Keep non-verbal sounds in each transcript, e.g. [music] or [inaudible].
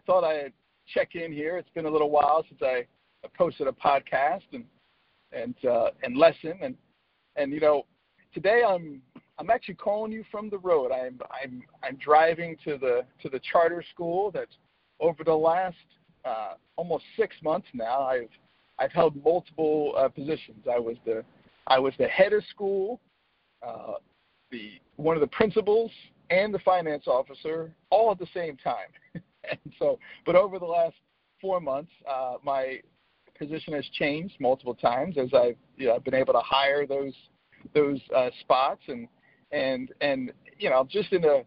I thought I'd check in here. It's been a little while since I posted a podcast and and uh, and lesson and and you know today I'm I'm actually calling you from the road. I'm I'm I'm driving to the to the charter school that over the last uh, almost six months now I've I've held multiple uh, positions. I was the I was the head of school, uh, the one of the principals, and the finance officer all at the same time. [laughs] [laughs] and so, but over the last four months, uh, my position has changed multiple times as I've you know, I've been able to hire those those uh, spots and and and you know just in a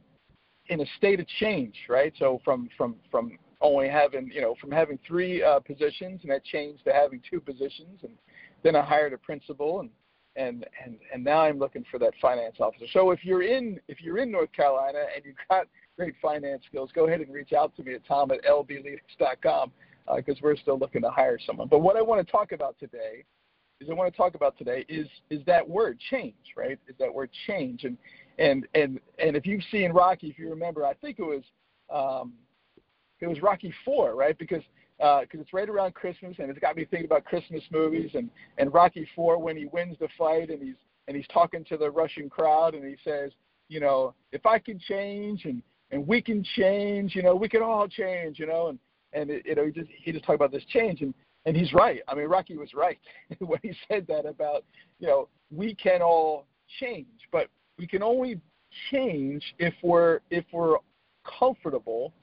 in a state of change, right? So from from from only having you know from having three uh, positions and that changed to having two positions and then I hired a principal and and and and now I'm looking for that finance officer. So if you're in if you're in North Carolina and you've got great finance skills, go ahead and reach out to me at tom at lbleaders.com because uh, we're still looking to hire someone. But what I want to talk about today is I want to talk about today is is that word change, right? Is that word change and and and and if you've seen Rocky, if you remember, I think it was um, it was Rocky Four, right? Because because uh, it's right around Christmas and it's got me thinking about Christmas movies and and Rocky Four when he wins the fight and he's and he's talking to the Russian crowd and he says, you know, if I can change and and we can change, you know, we can all change, you know, and and it, you know he just he just talked about this change and and he's right. I mean, Rocky was right [laughs] when he said that about you know we can all change, but we can only change if we're if we're comfortable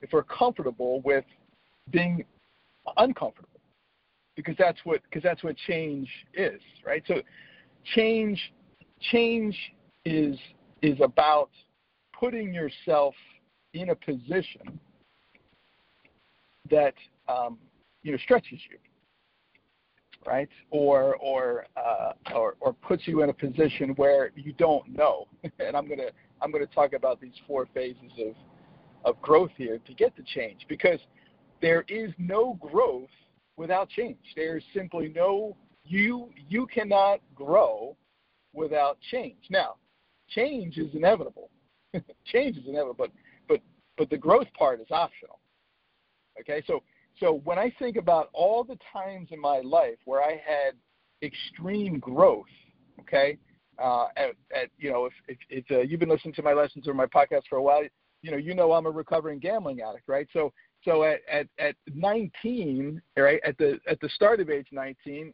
if we're comfortable with being uncomfortable because that's what because that's what change is right so change change is is about putting yourself in a position that um, you know stretches you, right? Or or uh, or or puts you in a position where you don't know. [laughs] and I'm gonna I'm gonna talk about these four phases of of growth here to get the change because there is no growth without change. There's simply no you you cannot grow without change. Now, change is inevitable. [laughs] change is inevitable, but but but the growth part is optional. Okay, so so when I think about all the times in my life where I had extreme growth, okay, uh, at, at you know if if, if uh, you've been listening to my lessons or my podcast for a while, you know you know I'm a recovering gambling addict, right? So so at at, at 19, right at the at the start of age 19,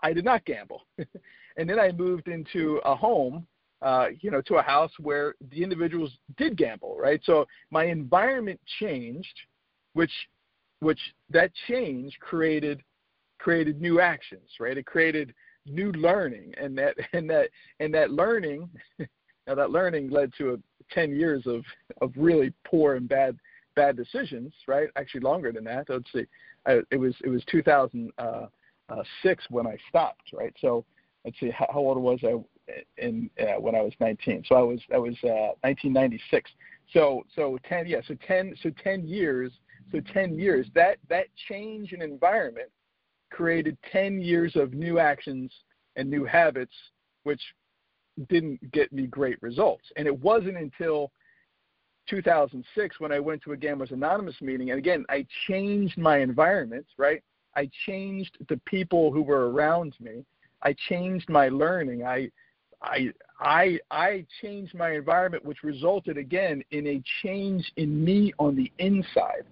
I did not gamble, [laughs] and then I moved into a home uh, you know, to a house where the individuals did gamble, right? So my environment changed, which which that change created created new actions, right? It created new learning, and that [laughs] and that and that learning, [laughs] now that learning led to a, ten years of of really poor and bad bad decisions, right? Actually, longer than that. Let's see, I, it was it was 2006 uh, when I stopped, right? So let's see, how, how old was I in uh, when I was 19? So I was I was uh, 1996. So so 10 yeah so 10 so 10 years so 10 years, that, that change in environment created 10 years of new actions and new habits, which didn't get me great results. And it wasn't until 2006 when I went to a Gamblers Anonymous meeting, and again, I changed my environment, right? I changed the people who were around me. I changed my learning. I, I, I, I changed my environment, which resulted again in a change in me on the inside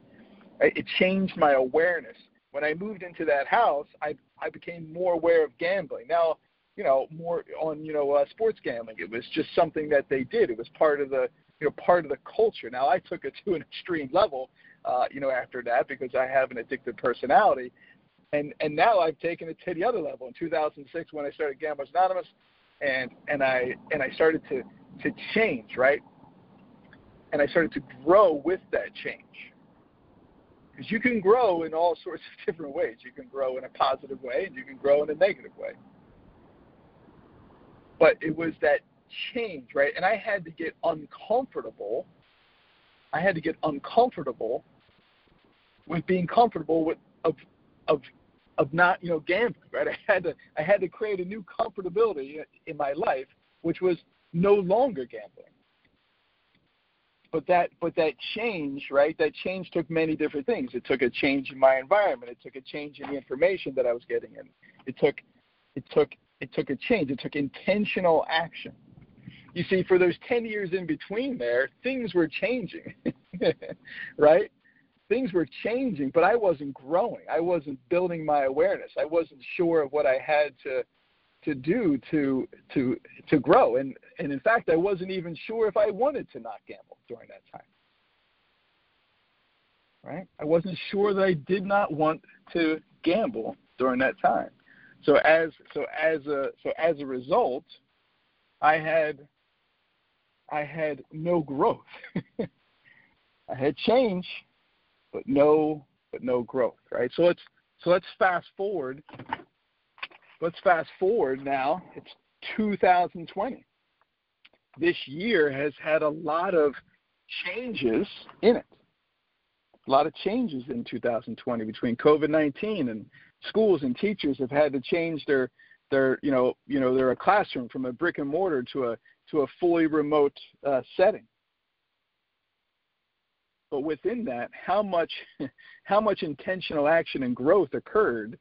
it changed my awareness. When I moved into that house, I I became more aware of gambling. Now, you know, more on you know uh, sports gambling. It was just something that they did. It was part of the you know part of the culture. Now I took it to an [laughs] extreme level, uh, you know, after that because I have an addictive personality, and and now I've taken it to the other level. In 2006, when I started Gamblers Anonymous, and and I and I started to to change, right? And I started to grow with that change. Because you can grow in all [laughs] sorts of different ways. You can grow in a positive way, and you can grow in a negative way. But it was that change, right? And I had to get uncomfortable. I had to get uncomfortable with being comfortable with of of of not you know gambling, right? [laughs] I had to I had to create a new comfortability in my life, which was no longer gambling. But that but that change, right? That change took many different things. It took a change in my environment. It took a change in the information that I was getting in. It took it took it took a change. It took intentional action. You see, for those 10 years in between there, things were changing, [laughs] right? Things were changing, but I wasn't growing. I wasn't building my awareness. I wasn't sure of what I had to to do to to to grow. And and in fact, I wasn't even sure if I wanted to not gamble during that time. Right? I wasn't sure that I did not want to gamble during that time. So as so as a so as a result, I had I had no growth. [laughs] I had change, but no but no growth, right? So let's so let's fast forward. Let's fast forward now. It's 2020. This year has had a lot of changes in it. A lot of changes in 2020 between COVID-19 and schools and teachers have had to change their their you know you know they're classroom from a brick and mortar to a to a fully remote uh, setting but within that, how much [laughs] how much intentional action and growth occurred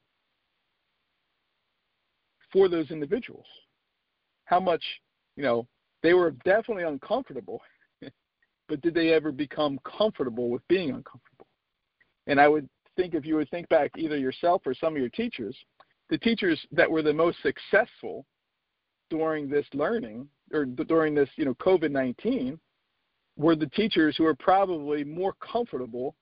for those individuals? How much, you know, they were definitely uncomfortable, [laughs] but did they ever become comfortable with being uncomfortable? And I would think if you would think back either yourself or some of your teachers, the teachers that were the most successful during this learning or during this, you know, COVID-19 were the teachers who are probably more comfortable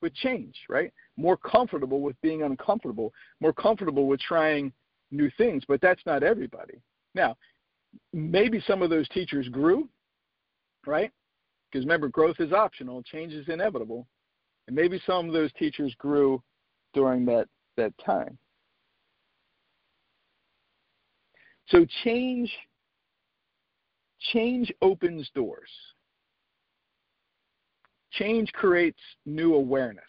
with change, right? More comfortable with being uncomfortable, more comfortable with trying new things, but that's not everybody. Now, maybe some of those teachers grew, right? Because remember, growth is optional, change is inevitable. And maybe some of those teachers grew during that, that time. So change change opens doors. Change creates new awareness.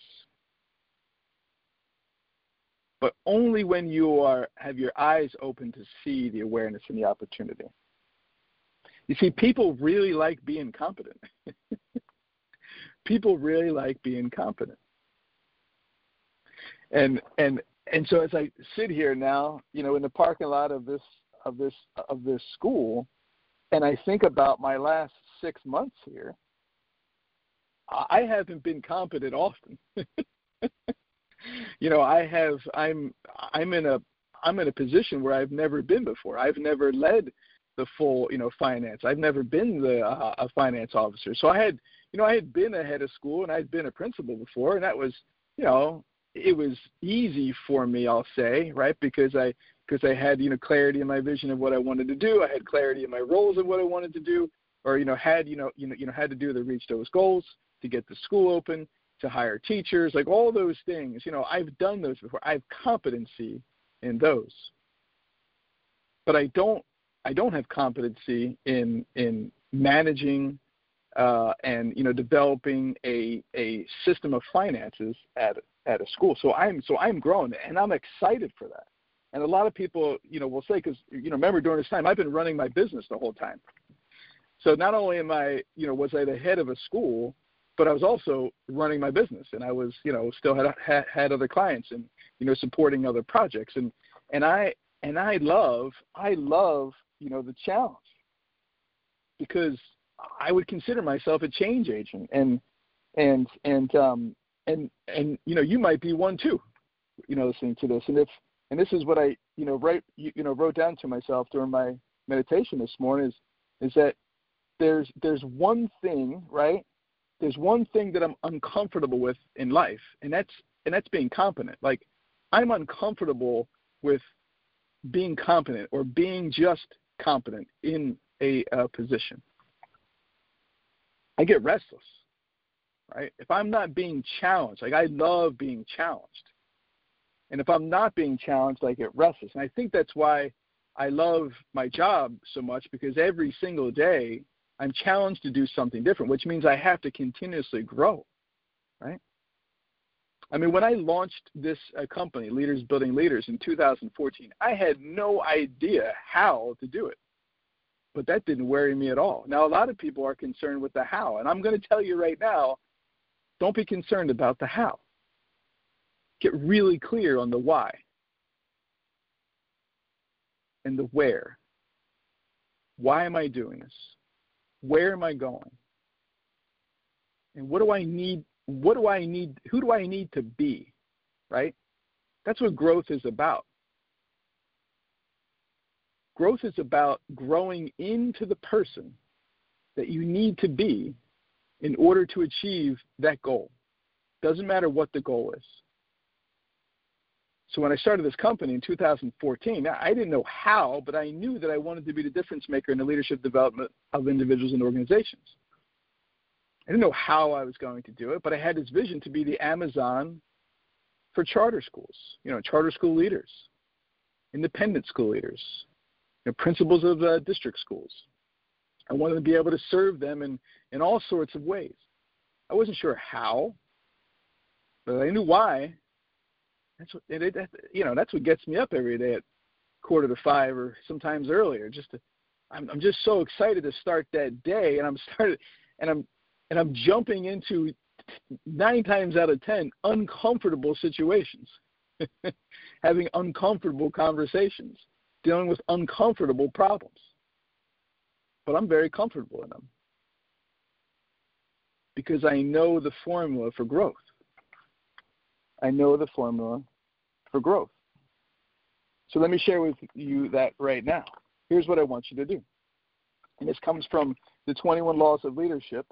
But only when you are have your eyes open to see the awareness and the opportunity. You see, people really like being competent. [laughs] people really like being competent. And and and so as I sit here now, you know, in the parking lot of this of this of this school, and I think about my last six months here, I haven't been competent often. [laughs] you know, I have I'm I'm in a I'm in a position where I've never been before. I've never led the full, you know, finance. I've never been the uh, a finance officer. So I had, you know, I had been a head of school and I'd been a principal before, and that was, you know, it was easy for me, I'll say, right? Because I because I had, you know, clarity in my vision of what I wanted to do. I had clarity in my roles of what I wanted to do, or you know, had you know, you know, you know, had to do to reach those goals to get the school open, to hire teachers, like all those things. You know, I've done those before. I have competency in those. But I don't I don't have competency in in managing uh, and you know developing a a system of finances at at a school. So I'm so I'm growing and I'm excited for that. And a lot of people you know will say because you know remember during this time I've been running my business the whole time. So not only am I you know was I the head of a school, but I was also running my business and I was, you know, still had, had had other clients and you know supporting other projects and and I and I love I love, you know, the challenge because I would consider myself a change agent and and and um and and you know, you might be one too, you know, listening to this and if and this is what I you know, right, you, you know, wrote down to myself during my meditation this morning is is that there's there's one thing, right? There's one thing that I'm uncomfortable with in life, and that's and that's being competent. Like I'm uncomfortable with being competent or being just competent in a position. I get restless, right? If I'm not being challenged, like I love being challenged. And if I'm not being challenged, I get restless. And I think that's why I love my job so much because every single day I'm challenged to do something different, which means I have to continuously grow, right? I mean, when I launched this uh, company, Leaders Building Leaders, in 2014, I had no idea how to do it. But that didn't worry me at all. Now, a lot of people are concerned with the how. And I'm going to tell you right now don't be concerned about the how. Get really clear on the why and the where. Why am I doing this? Where am I going? And what do I need? What do I need? Who do I need to be? Right? That's what growth is about. Growth is about growing into the person that you need to be in order to achieve that goal. Doesn't matter what the goal is. So when I started this company in 2014, I didn't know how, but I knew that I wanted to be the difference maker in the leadership development of individuals and organizations. I didn't know how I was going to do it, but I had this vision to be the Amazon for charter schools, you know, charter school leaders, independent school leaders, you know, principals of uh, district schools. I wanted to be able to serve them in, in all sorts of ways. I wasn't sure how, but I knew why, that's what it, that, you know. That's what gets me up every day at quarter to five or sometimes earlier. Just to, I'm I'm just so excited to start that day, and I'm [laughs] started, and I'm and I'm jumping into nine times out of ten uncomfortable situations, [laughs] having uncomfortable conversations, dealing with uncomfortable problems. But I'm very comfortable in them because I know the formula for growth. I know the formula for growth. So let me share with you that right now. Here's what I want you to do. And this comes from the 21 Laws of Leadership.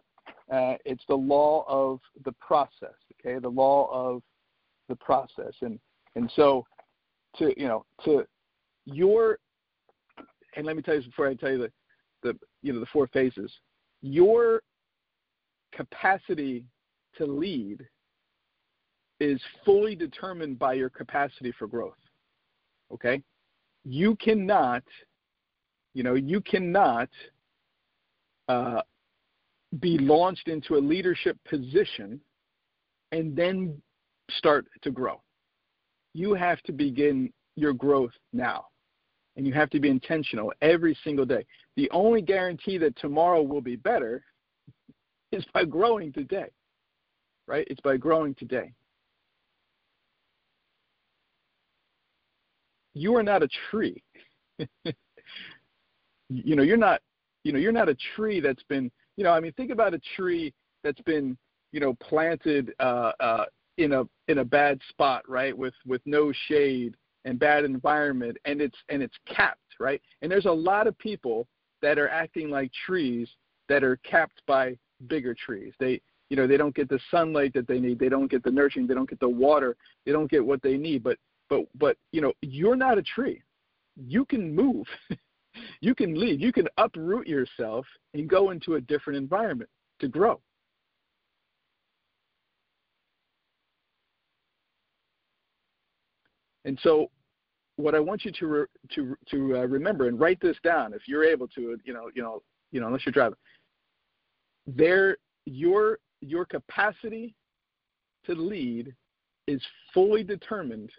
Uh, it's the law of the process, okay? The law of the process. And, and so, to, you know, to your, and let me tell you before I tell you the, the, you know, the four phases, your capacity to lead is fully determined by your capacity for growth. Okay? You cannot, you know, you cannot uh, be launched into a leadership position and then start to grow. You have to begin your growth now. And you have to be intentional every single day. The only guarantee that tomorrow will be better [laughs] is by growing today. Right? It's by growing today. You are not a tree. [laughs] you know, you're not you know, you're not a tree that's been you know, I mean think about a tree that's been, you know, planted uh uh in a in a bad spot, right? With with no shade and bad environment and it's and it's capped, right? And there's a lot of people that are acting like trees that are capped by bigger trees. They you know, they don't get the sunlight that they need, they don't get the nurturing, they don't get the water, they don't get what they need. But but but you know you're not a tree. You can move. [laughs] You can leave. You can uproot yourself and go into a different environment to grow. And so what i want you to re, to to uh, remember and write this down if you're able to you know you know you know unless you're driving. There your your capacity to lead is fully determined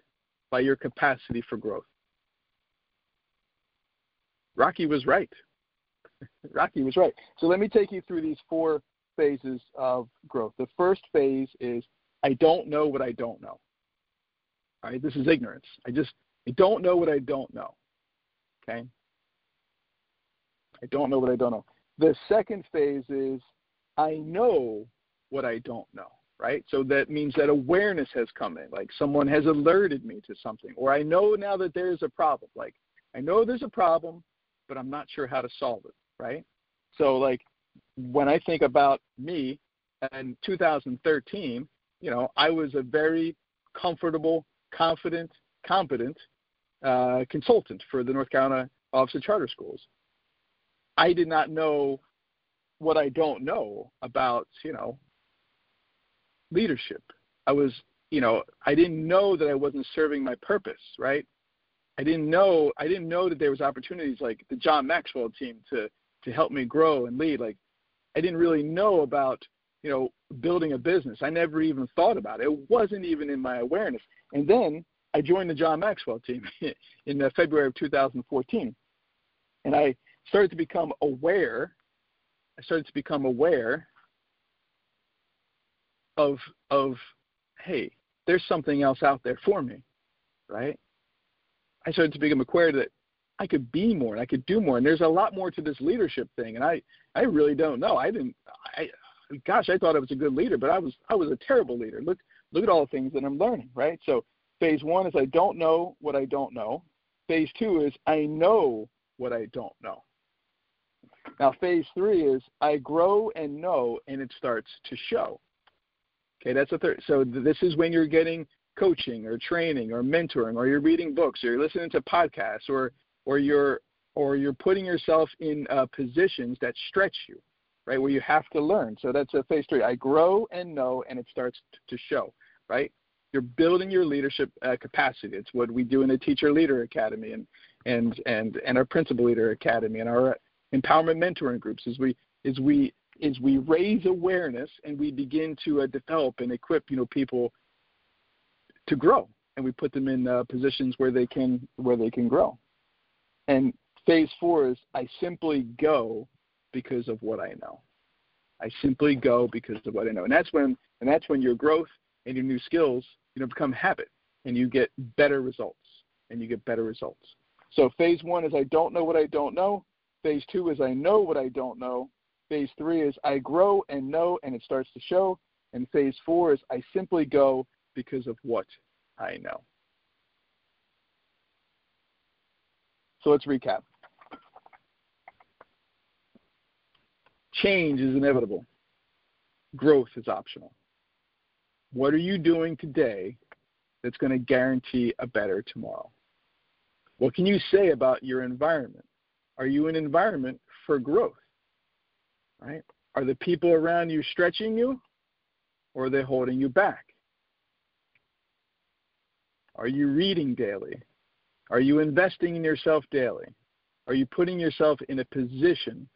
by your capacity for growth. Rocky was right. [laughs] Rocky was right. So let me take you through these four phases of growth. The first phase is I don't know what I don't know. All right, this is ignorance. I just I don't know what I don't know. Okay? I don't know what I don't know. The second phase is I know what I don't know, right? So that means that awareness has come in, like someone has alerted me to something, or I know now that there's a problem. Like I know there's a problem, but I'm not sure how to solve it, right? So like when I think about me in 2013, you know, I was a very comfortable, confident, competent uh, consultant for the North Carolina Office of Charter Schools. I did not know what I don't know about, you know, leadership. I was, you know, I didn't know that I wasn't serving my purpose, right? I didn't know I didn't know that there was opportunities like the John Maxwell team to to help me grow and lead. Like I didn't really know about, you know, building a business. I never even thought about it. It wasn't even in my awareness. And then I joined the John Maxwell team [laughs] in uh, February of 2014. And I started to become aware. I started to become aware of of hey, there's something else out there for me, right? I started to become aware that I could be more and I could do more. And there's a lot more to this leadership thing. And I, I really don't know. I didn't, I, gosh, I thought I was a good leader, but I was, I was a terrible leader. Look, look at all the things that I'm learning, right? So phase one is I don't know what I don't know. Phase two is I know what I don't know. Now, phase three is I grow and know, and it starts to show. Okay, that's the third. So this is when you're getting coaching or training or mentoring, or you're reading books, or you're listening to podcasts, or or you're or you're putting yourself in uh, positions that stretch you, right? Where you have to learn. So that's a phase three. I grow and know, and it starts to show, right? You're building your leadership uh, capacity. It's what we do in the Teacher Leader Academy and and and and our Principal Leader Academy and our empowerment mentoring groups. Is we is we is we raise awareness and we begin to uh, develop and equip you know people to grow, and we put them in uh, positions where they can where they can grow. And phase four is I simply go because of what I know. I simply go because of what I know. And that's when and that's when your growth and your new skills, you know, become habit and you get better results. And you get better results. So phase one is I don't know what I don't know. Phase two is I know what I don't know. Phase three is I grow and know and it starts to show. And phase four is I simply go because of what I know. So let's recap. Change is inevitable. Growth is optional. What are you doing today that's going to guarantee a better tomorrow? What can you say about your environment? Are you an environment for growth? Right? Are the people around you stretching you or are they holding you back? Are you reading daily? Are you investing in yourself daily? Are you putting yourself in a position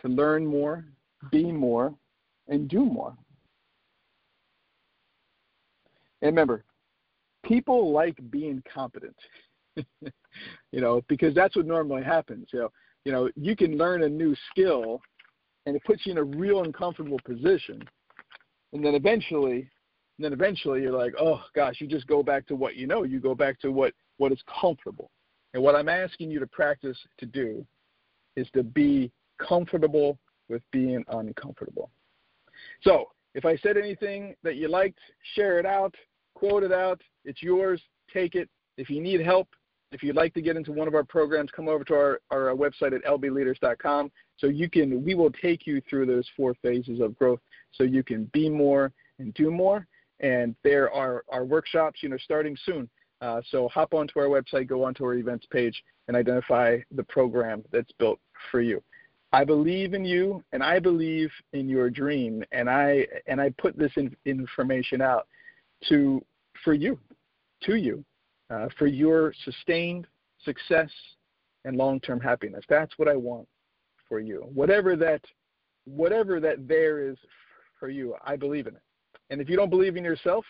to learn more, be more, and do more? And remember, people like being competent. [laughs] you know, because that's what normally happens. You know, you know, you can learn a new skill and it puts you in a real uncomfortable position. And then eventually and then eventually you're like, oh gosh, you just go back to what you know. You go back to what, what is comfortable. And what I'm asking you to practice to do is to be comfortable with being uncomfortable. So if I said anything that you liked, share it out, quote it out. It's yours. Take it. If you need help, if you'd like to get into one of our programs, come over to our, our website at lbleaders.com so you can we will take you through those four phases of growth so you can be more and do more and there are, are workshops, you know, starting soon. Uh, so hop onto our website, go onto our events page, and identify the program that's built for you. I believe in you, and I believe in your dream, and I and I put this in, information out to for you, to you, uh, for your sustained success and long-term happiness. That's what I want for you. Whatever that, whatever that there is for you, I believe in it. And if you don't believe in yourself,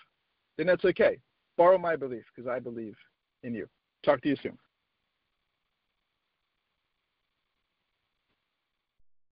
then that's okay. Borrow my belief because I believe in you. Talk to you soon.